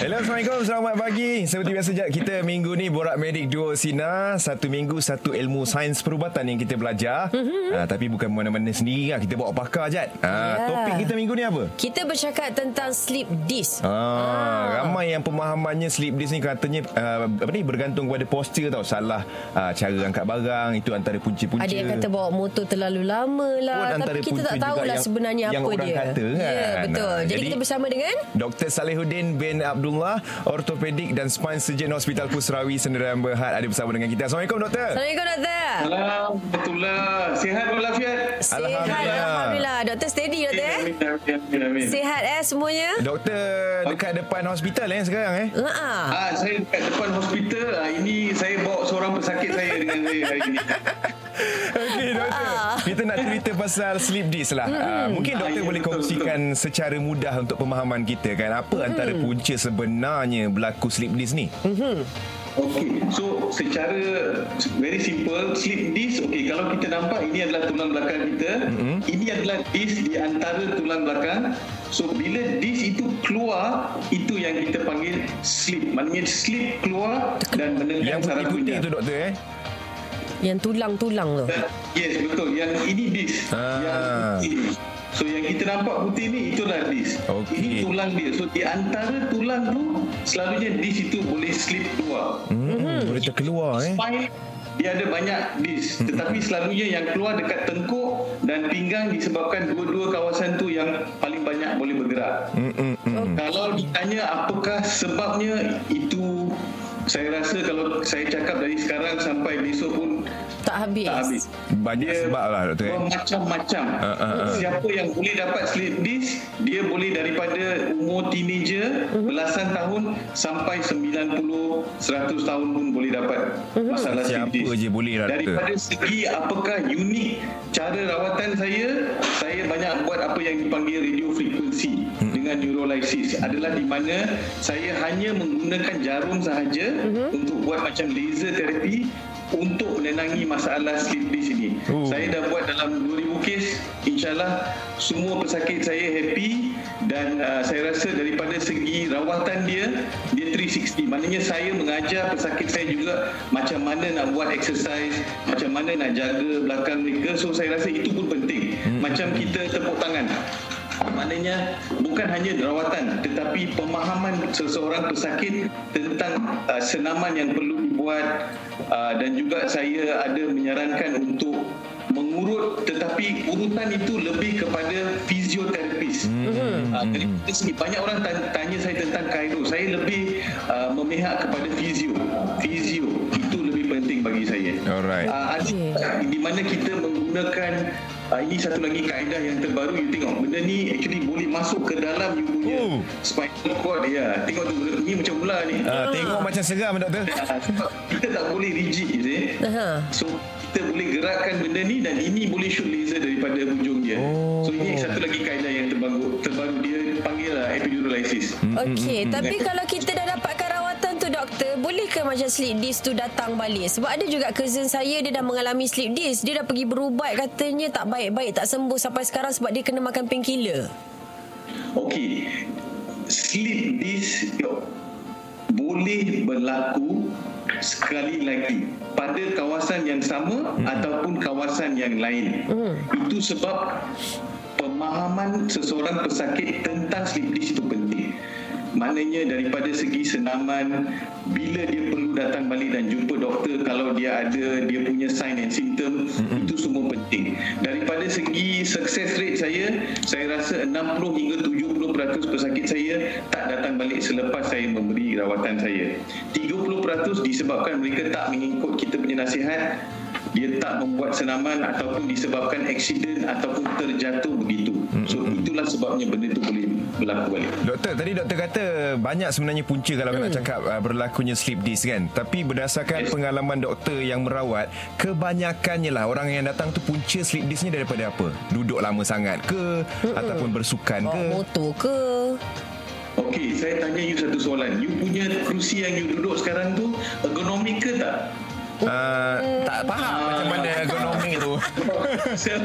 Hello, Assalamualaikum. Selamat pagi. Seperti biasa, kita minggu ni Borak Medik Duo Sina. Satu minggu, satu ilmu sains perubatan yang kita belajar. Mm-hmm. Uh, tapi bukan mana-mana sendiri lah. Kita bawa pakar, Jad. Uh, yeah. Topik kita minggu ni apa? Kita bercakap tentang sleep disc. Ah, ah. Ramai yang pemahamannya sleep disc ni katanya uh, apa ni bergantung kepada postur tau. Salah uh, cara angkat barang. Itu antara punca-punca. Ada yang kata bawa motor terlalu lama lah. Tapi kita tak tahulah sebenarnya yang apa orang dia. Kata, kan? Ya, betul. Nah, jadi, jadi kita bersama dengan... Dr. Salihuddin bin Abdullah ortopedik dan spine surgeon Hospital Pusrawi Sendirian Berhad ada bersama dengan kita. Assalamualaikum doktor. Assalamualaikum doktor. Alhamdulillah. Sihat walafiat. Sihat Alhamdulillah. Alhamdulillah. Doktor steady doktor eh. Amin, amin, amin, amin. Sihat eh semuanya. Doktor dekat depan hospital eh sekarang eh. Ha. Ah, saya dekat depan hospital. Ah, ini saya bawa seorang pesakit saya dengan saya hari ini. Okey doktor. Kita nak cerita pasal sleep disc lah. Uh, mungkin Ah, doktor ya, boleh betul, kongsikan secara mudah untuk pemahaman kita kan apa antara punca sebenarnya berlaku sleep disc ni? Okey, so secara very simple, sleep disc, okey, kalau kita nampak ini adalah tulang belakang kita, mm-hmm. ini adalah disc di antara tulang belakang. So bila disc itu keluar, itu yang kita panggil sleep. Maknanya sleep keluar dan menenggang Yang saraf putih-putih minda. tu doktor eh. Yang tulang-tulang tu. Yes, betul. Yang ini disc. Ah. Yang putih ni. So yang kita nampak putih ni itulah disc. Okey. Ini tulang dia. So di antara tulang tu selalunya disc itu boleh slip keluar. Hmm, boleh terkeluar eh. Spine dia ada banyak disc tetapi selalunya yang keluar dekat tengkuk dan pinggang disebabkan dua-dua kawasan tu yang paling banyak boleh bergerak. Hmm. Kalau ditanya apakah sebabnya itu saya rasa kalau saya cakap dari sekarang sampai besok pun Tak habis. tak habis. Banyak sebab lah doktor eh. Bermacam-macam. Ah, ah, ah. Siapa yang boleh dapat sleep disc, dia boleh daripada umur teenager, Mhm. belasan tahun sampai 90, 100 tahun pun boleh dapat masalah sleep Siapa disc. je boleh lah, doktor. Daripada segi apakah unik cara rawatan saya, saya banyak buat apa yang dipanggil radio frequency Hmm. Dengan neurolysis adalah di mana saya hanya menggunakan jarum sahaja untuk buat macam laser therapy untuk menenangi masalah sleep disc ini. Oh. Saya dah buat dalam 2000 kes, insyaAllah semua pesakit saya happy dan uh, saya rasa daripada segi rawatan dia, dia 360. Maknanya saya mengajar pesakit saya juga macam mana nak buat exercise, macam mana nak jaga belakang mereka. So saya rasa itu pun penting. Macam kita tepuk tangan. Maknanya bukan hanya rawatan tetapi pemahaman seseorang pesakit tentang uh, senaman yang perlu dibuat uh, dan juga saya ada menyarankan untuk mengurut tetapi urutan itu lebih kepada fisioterapis. Hmm. Uh, dari segi banyak orang tan- tanya saya tentang Cairo. Saya lebih uh, memihak kepada fizio. Fizio itu lebih penting bagi saya. Alright. Uh, ada di mana kita menggunakan uh, ini satu lagi kaedah yang terbaru you tengok benda ni actually boleh masuk ke dalam you punya Oh. spinal cord ya tengok tu ni macam ular ni Ah, tengok macam seram doktor. Ah, kita tak boleh rigid you see. Aha. so kita boleh gerakkan benda ni dan ini boleh shoot laser daripada hujung dia Oh. so ini satu lagi kaedah yang terbaru terbaru dia panggil uh, epiduralisis Okey, tapi kalau kita doktor, boleh ke macam sleep disc tu datang balik? Sebab ada juga cousin saya dia dah mengalami sleep disc, dia dah pergi berubat katanya tak baik-baik, tak sembuh sampai sekarang sebab dia kena makan painkiller. Okey. Sleep disc yo, boleh berlaku sekali lagi pada kawasan yang sama hmm. ataupun kawasan yang lain. Hmm. Itu sebab pemahaman seseorang pesakit tentang sleep disc itu penting. Maknanya daripada segi senaman bila dia perlu datang balik dan jumpa doktor kalau dia ada dia punya sign and symptom mm-hmm. itu semua penting. Daripada segi success rate saya, saya rasa 60 hingga 70% pesakit saya tak datang balik selepas saya memberi rawatan saya. 30% disebabkan mereka tak mengikut kita punya nasihat dia tak membuat senaman ataupun disebabkan accident ataupun terjatuh begitu. So itulah sebabnya benda itu boleh berlaku balik. Doktor, tadi doktor kata banyak sebenarnya punca kalau hmm. nak cakap uh, berlakunya sleep disc kan. Tapi berdasarkan Yes. pengalaman doktor yang merawat, kebanyakannya lah orang yang datang tu punca sleep disc ni daripada apa? Duduk lama sangat ke hmm. ataupun bersukan ke? Bawa motor ke? Okey, saya tanya you satu soalan. You punya kerusi yang you duduk sekarang tu ergonomik ke tak? Uh, tak faham macam mana ergonomi tu. sebab,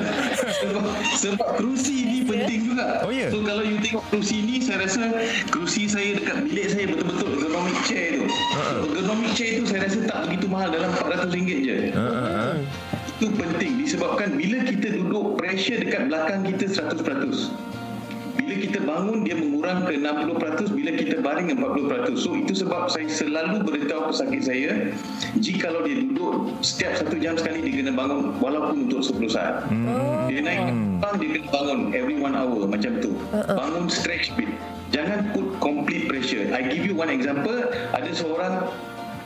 sebab kerusi ni penting juga. Oh, ya? So kalau you tengok kerusi ni saya rasa kerusi saya dekat bilik saya betul-betul ergonomic chair tu. Uh-huh. Ergonomic chair tu saya rasa tak begitu mahal dalam RM400 je. Uh-huh. Itu penting disebabkan bila kita duduk pressure dekat belakang kita 100%. Bila kita bangun dia mengurang ke 60% bila kita baring 40%. So itu sebab saya selalu beritahu pesakit saya jika kalau dia duduk setiap satu jam sekali dia kena bangun walaupun untuk 10 saat. Hmm. Dia naik bang dia kena bangun every one hour macam tu. Bangun stretch bit. Jangan put complete pressure. I give you one example. Ada seorang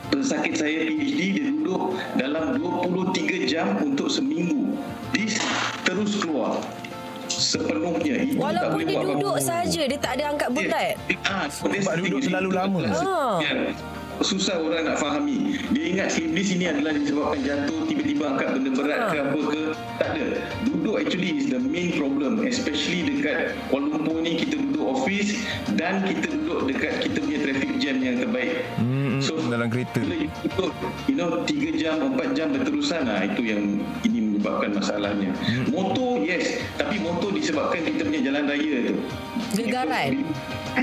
pesakit saya PhD dia duduk dalam 23 jam untuk seminggu. Sepenuhnya itu Walaupun tak boleh dia buat duduk apa-apa. saja Dia tak ada angkat berat Yeah. Ah, so Sebab duduk terlalu Itu lama. Ah. Ya. Susah orang nak fahami. Dia ingat disc ini adalah disebabkan jatuh tiba-tiba angkat benda berat ke Ah. apa ke. Tak ada. Duduk actually is the main problem. Especially dekat Kuala Lumpur ni kita duduk office dan kita duduk dekat kita punya traffic jam yang terbaik. Hmm, dalam kereta. Bila you duduk, you know, 3 jam, 4 jam berterusan lah. Itu yang ini menyebabkan masalahnya. Hmm. Motor, yes. Tapi motor disebabkan kita punya jalan raya tu. Gegaran.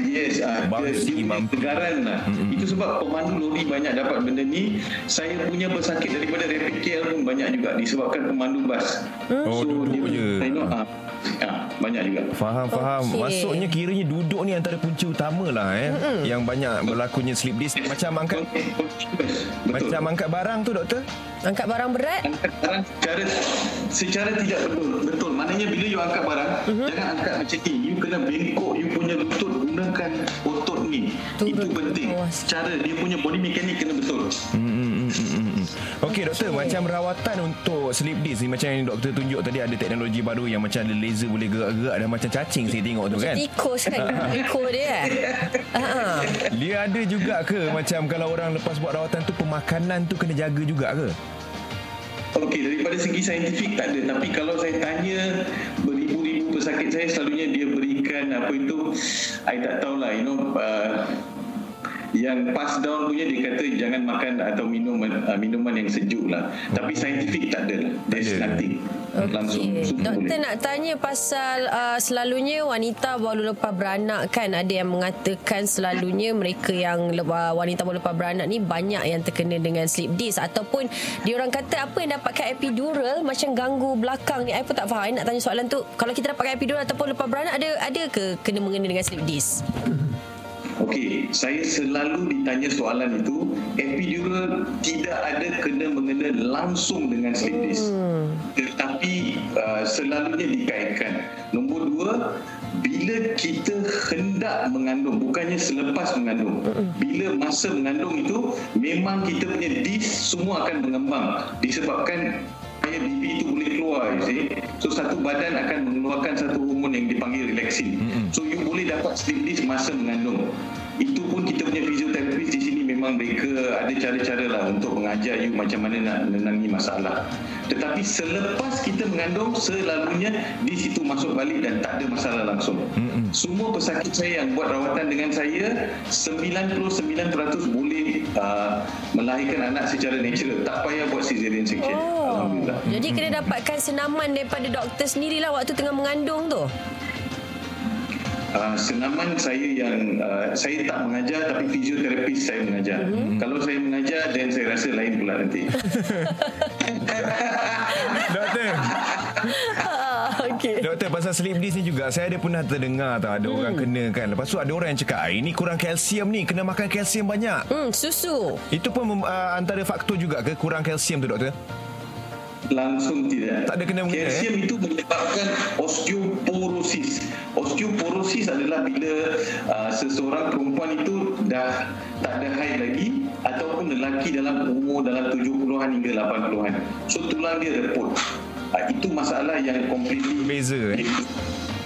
Yes, uh, mampu. gegaran lah. Mm-mm. Itu sebab pemandu lori banyak dapat benda ni. Saya punya pesakit daripada Rapid KL pun banyak juga disebabkan pemandu bas. Oh, duduk dia, je. Uh, banyak juga. Faham faham. Okey. Maksudnya kiranya duduk ni antara punca utama lah eh. Yang banyak berlakunya sleep disc macam angkat Betul. macam angkat barang tu doktor. Angkat barang berat angkat barang secara secara tidak betul betul maknanya bila you angkat barang uh-huh. jangan angkat macam ni you kena bengkok you punya lutut gunakan otot ni Turun itu penting bawah sikit. cara dia punya body mekanik kena betul Hmm, hmm, hmm, hmm, hmm. Okey doktor, Okey. macam rawatan untuk sleep disc ni macam yang doktor tunjuk tadi ada teknologi baru yang macam ada laser boleh gerak-gerak dan macam cacing saya tengok tu kan. Tikus kan Tikus dia Ah, Dia ada juga ke macam kalau orang lepas buat rawatan tu pemakanan tu kena jaga juga ke? Okey, daripada segi saintifik tak ada. Tapi kalau saya tanya pesakit saya, selalunya dia berikan apa itu, I tak tahulah, you know, uh, yang pass down punya dia kata jangan makan atau minum uh, minuman yang sejuk lah. Tapi saintifik tak ada lah. There's ada. nothing. Langsung. Semua Doktor boleh. nak tanya pasal uh, selalunya wanita baru lepas beranak kan ada yang mengatakan selalunya mereka yang lepas, wanita baru lepas beranak ni banyak yang terkena dengan slip disc ataupun dia orang kata apa yang dapatkan epidural macam ganggu belakang ni. I pun tak faham. I nak tanya soalan tu kalau kita dapatkan epidural ataupun lepas beranak ada ada ke kena mengena dengan slip disc? Okey, saya selalu ditanya soalan itu, epidural tidak ada kena mengena langsung dengan slip disc. Hmm. Tetapi uh, selalunya dikaitkan. Nombor dua, bila kita hendak mengandung, bukannya selepas mengandung. Bila masa mengandung itu, memang kita punya disc semua akan mengembang disebabkan supaya bibi itu boleh keluar you see. So satu badan akan mengeluarkan satu hormon yang dipanggil relaxin. So you boleh dapat sleep disc masa mengandung. Itu pun kita punya fizioterapis di sini memang mereka ada cara-cara lah untuk mengajar you macam mana nak menenangi masalah. Tetapi selepas kita mengandung selalunya di situ masuk balik dan tak ada masalah langsung. Semua pesakit saya yang buat rawatan dengan saya 99% boleh uh, melahirkan anak secara natural. Tak payah buat cesarean section. Oh. Alhamdulillah. Jadi kena dapatkan senaman daripada doktor sendirilah waktu tengah mengandung tu. Uh, senaman saya yang uh, saya tak mengajar tapi fizioterapis saya mengajar. Mm-hmm. Kalau saya mengajar dan saya rasa lain pula nanti. Doktor. Ah, Okey. Doktor pasal sleep disc ni juga saya ada pernah terdengar tau ada orang kena kan. Lepas tu ada orang yang cakap, "Ah, "Ini kurang kalsium ni, kena makan kalsium banyak." Hmm, susu. Itu pun uh, antara faktor juga ke kurang kalsium tu doktor? Langsung tidak. Tak ada kena mengena, Kalsium itu menyebabkan osteoporosis. Osteoporosis adalah bila uh, seseorang perempuan itu dah tak ada haid lagi ataupun lelaki dalam umur dalam 70-an hingga 80-an. So tulang dia reput. Uh, itu masalah yang completely Berbeza, eh?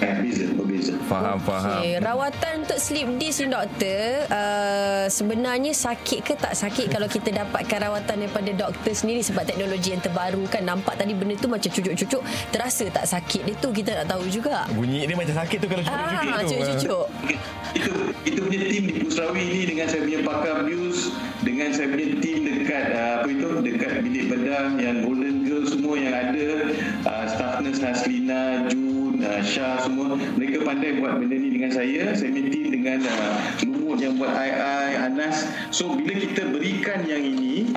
Eh, beza, berbeza. Faham, faham. Okay. Rawatan untuk sleep disc ni doktor uh, Sebenarnya sakit ke tak sakit Kalau kita dapatkan rawatan daripada doktor sendiri Sebab teknologi yang terbaru kan Nampak tadi benda tu macam cucuk-cucuk Terasa tak sakit Dia tu kita nak tahu juga Bunyi dia macam sakit tu kalau cucuk-cucuk Ah, tu. cucuk-cucuk Kita, kita punya tim di Pusrawi ini dengan saya punya pakar abuse dengan saya punya team dekat uh, apa itu dekat bilik bedah yang Golden pandai buat benda ni dengan saya saya team dengan uh, Lumut yang buat AI, Anas. So bila kita berikan yang ini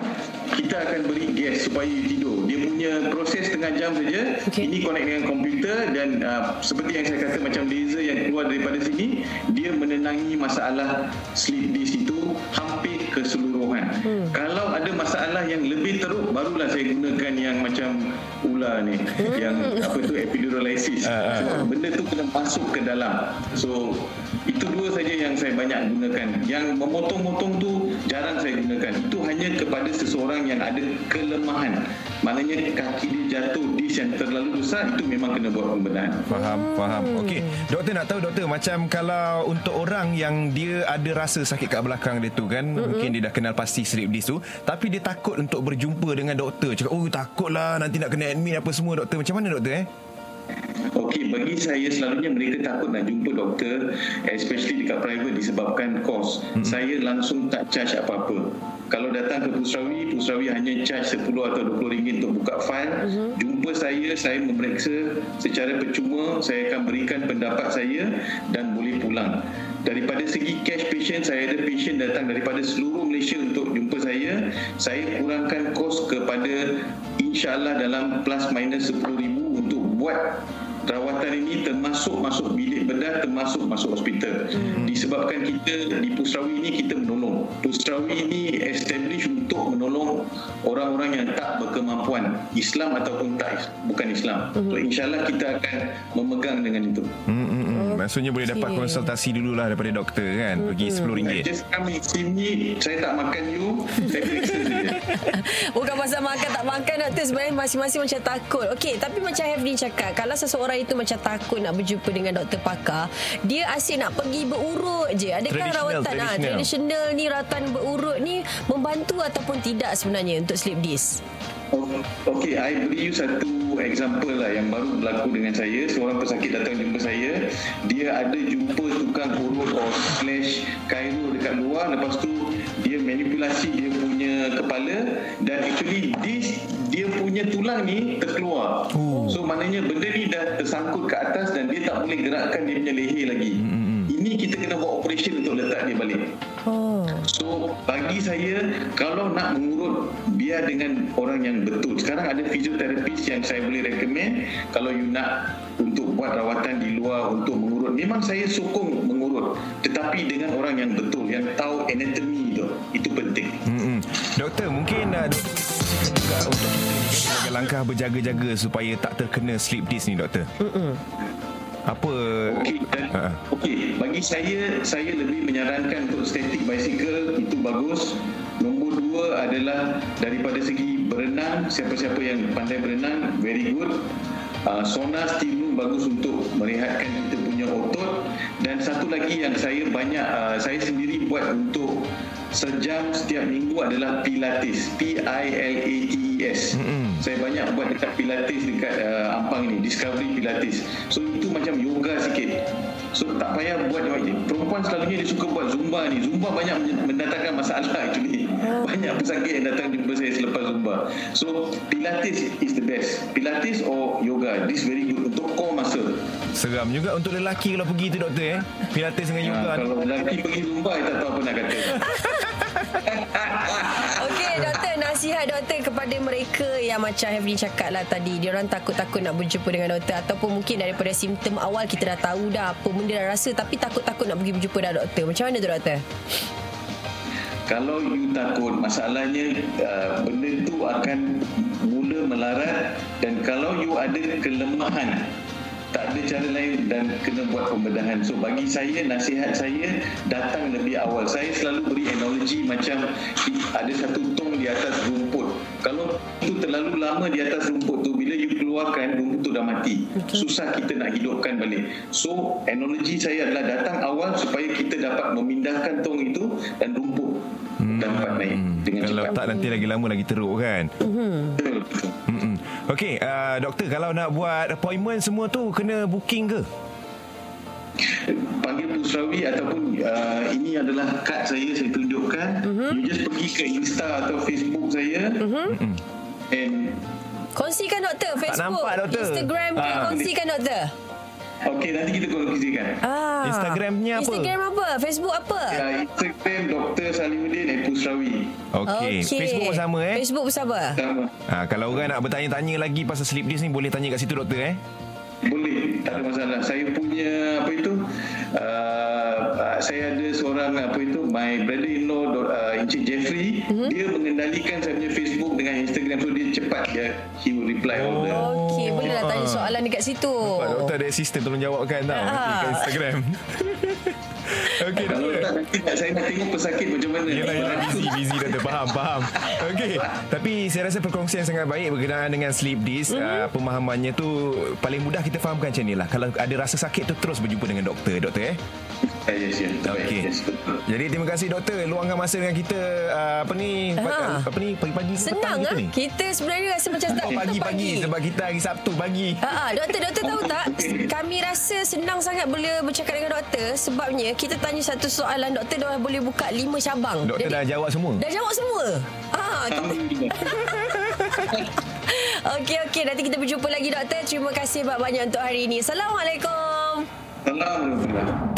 kita akan beri gas supaya you tidur dia punya proses setengah jam saja Okey. ini connect dengan komputer dan uh, seperti yang saya kata macam laser yang keluar daripada sini dia menenangi masalah sleep disk itu hampir keseluruhan hmm. kalau ada masalah yang lebih teruk barulah saya gunakan yang macam ular ni hmm. yang apa tu epiduralisis Ah, ah. so, benda tu kena masuk ke dalam so itu dua saja yang saya banyak gunakan yang memotong-motong tu jarang saya gunakan itu hanya kepada seseorang yang ada kelemahan maknanya kaki dia jatuh dis yang terlalu besar itu memang kena buat pembedahan Faham, faham. Okey, doktor nak tahu doktor macam kalau untuk orang yang dia ada rasa sakit kat belakang dia tu kan, mm-hmm. mungkin dia dah kenal pasti sleep disk tu, tapi dia takut untuk berjumpa dengan doktor. Cakap, "Oh, takutlah nanti nak kena admit apa semua doktor." Macam mana doktor eh? Okey, bagi saya selalunya mereka takut nak jumpa doktor especially dekat private disebabkan kos. Mm-hmm. Saya langsung tak charge apa-apa. Kalau datang ke Pusrawi, Pusrawi hanya charge 10 atau 20 ringgit untuk buka file. Mm-hmm. Jumpa saya, saya memeriksa secara percuma, saya akan berikan pendapat saya dan boleh pulang. Daripada segi cash patient, saya ada patient datang daripada seluruh Malaysia untuk jumpa saya. Saya kurangkan kos kepada insyaAllah dalam plus minus RM10,000 untuk buat rawatan ini termasuk masuk bilik bedah termasuk masuk hospital hmm. disebabkan kita di Pusrawi ini kita menolong Pusrawi ini establish untuk menolong orang-orang yang tak berkemampuan Islam ataupun tak bukan Islam hmm. so insyaAllah kita akan memegang dengan itu Hmm, hmm, hmm. Maksudnya boleh dapat Okey. konsultasi dululah daripada doktor kan, pergi RM10. just come sini saya tak makan you saya periksa Bukan pasal makan tak makan doktor Sebenarnya masing-masing macam takut Okey tapi macam Hefrin cakap Kalau seseorang itu macam takut Nak berjumpa dengan doktor pakar Dia asyik nak pergi berurut je Adakah Traditional, rawatan ah, traditional. Traditional ni Rawatan berurut ni Membantu ataupun tidak sebenarnya Untuk sleep disk Okey, I beri you satu example lah yang baru berlaku dengan saya. Seorang pesakit datang jumpa saya. Dia ada jumpa tukang urut or slash Cairo dekat luar. Lepas tu dia manipulasi dia punya kepala dan actually this dia punya tulang ni terkeluar. Oh. So maknanya benda ni dah tersangkut ke atas dan dia tak boleh gerakkan dia punya leher lagi. Ini kita kena buat operation untuk letak dia balik. Oh So bagi saya kalau nak mengurut biar dengan orang yang betul. Sekarang ada fisioterapis yang saya boleh recommend kalau you nak untuk buat rawatan di luar untuk mengurut. Memang saya sokong tetapi dengan orang yang betul yang tahu anatomy itu. Itu penting. Hmm, hmm. Doktor, mungkin uh, doktor juga untuk kita ni sebagai langkah berjaga-jaga supaya tak terkena sleep disk ni doktor. Apa Okey dan Ha. okey bagi saya saya lebih menyarankan untuk static bicycle itu bagus. Nombor dua adalah daripada segi berenang siapa-siapa yang pandai berenang very good. Uh, sauna steam room bagus untuk merehatkan kita punya otot dan satu lagi yang saya banyak uh, saya sendiri buat untuk sejam setiap minggu adalah pilates. P I L A T E S. Saya banyak buat dekat pilates dekat uh, Ampang ni discovery pilates. So itu macam yoga sikit. So tak payah buat perempuan selalunya dia suka buat zumba ni. Zumba banyak men- mendatangkan masalah actually. Banyak pesakit yang datang jumpa saya selepas zumba. So pilates is the best. Pilates or yoga this very good. Untuk core muscle seram juga untuk lelaki kalau pergi tu doktor eh. Pilates dengan yoga ha, kalau lelaki pergi zumba saya tak tahu apa nak kata Okey doktor Nasihat doktor kepada mereka Yang macam Hefrin cakap lah tadi Diorang takut-takut nak berjumpa dengan doktor Ataupun mungkin daripada simptom awal Kita dah tahu dah Apa benda dah rasa Tapi takut-takut nak pergi berjumpa dah doktor Macam mana tu doktor? Kalau you takut masalahnya uh, benda tu akan mula melarat dan kalau you ada kelemahan tak ada cara lain dan kena buat pembedahan. So bagi saya nasihat saya datang lebih awal. Saya selalu beri analogi macam ada satu tong di atas rumput. Kalau itu terlalu lama di atas rumput tu bila you keluarkan rumput tu dah mati. Susah kita nak hidupkan balik. So analogi saya adalah datang awal supaya kita dapat memindahkan tong itu dan rumput dapat naik dengan Hmm. Kalau cepat. tak nanti lagi lama lagi teruk kan. Betul, betul. Hmm. Okey, uh, doktor kalau nak buat appointment semua tu kena booking ke? panggil Pusrawi ataupun uh, ini adalah kad saya saya tunjukkan uh-huh. you just pergi ke Insta atau Facebook saya uh-huh. and Kongsikan doktor Facebook, nampak, doktor. Instagram ke Ah. kongsikan doktor. Okey nanti kita kongsikan Ah. Instagramnya apa? Instagram apa? Facebook apa? ya, Instagram Dr. Salimuddin and Pusrawi Okey. Facebook pun sama eh. Facebook pun sama. sama Ha, kalau orang nak bertanya-tanya lagi pasal sleep disc ni boleh tanya kat situ doktor eh. boleh tak ada masalah saya punya apa itu uh, saya ada seorang apa itu my brother in law uh, Encik Jeffrey Mhm. dia mengendalikan saya punya Facebook dengan Instagram so dia cepat dia he will reply all the Okey, boleh lah tanya Ah. soalan dekat situ. Pak doktor ada assistant tolong jawabkan tau Ah. nanti kat Instagram. Okey kalau tak nanti saya nak tengok pesakit macam mana Yelah, yelah, busy, busy doktor. Faham, faham. Okey. Tapi saya rasa perkongsian sangat baik berkenaan dengan sleep disc. Mm-hmm. Uh, pemahamannya tu paling mudah kita fahamkan macam ni lah. Kalau ada rasa sakit tu terus berjumpa dengan doktor, doktor eh. Yes yes Okey. yes betul Jadi terima kasih doktor luangkan masa dengan kita uh, apa ni Ha. apa ni pagi-pagi Senang gitu ah. ni. Kita sebenarnya rasa macam tak Oh pagi-pagi sebab kita hari Sabtu pagi. Ha, ha, doktor, doktor tahu tak? Kami rasa senang sangat boleh bercakap dengan doktor sebabnya kita tanya satu soalan doktor dah boleh buka lima cabang. Doktor Jadi- dah jawab semua. Dah jawab semua. Ha, kita, okey okey nanti kita berjumpa lagi doktor. Terima kasih banyak-banyak untuk hari ini. Assalamualaikum. Alhamdulillah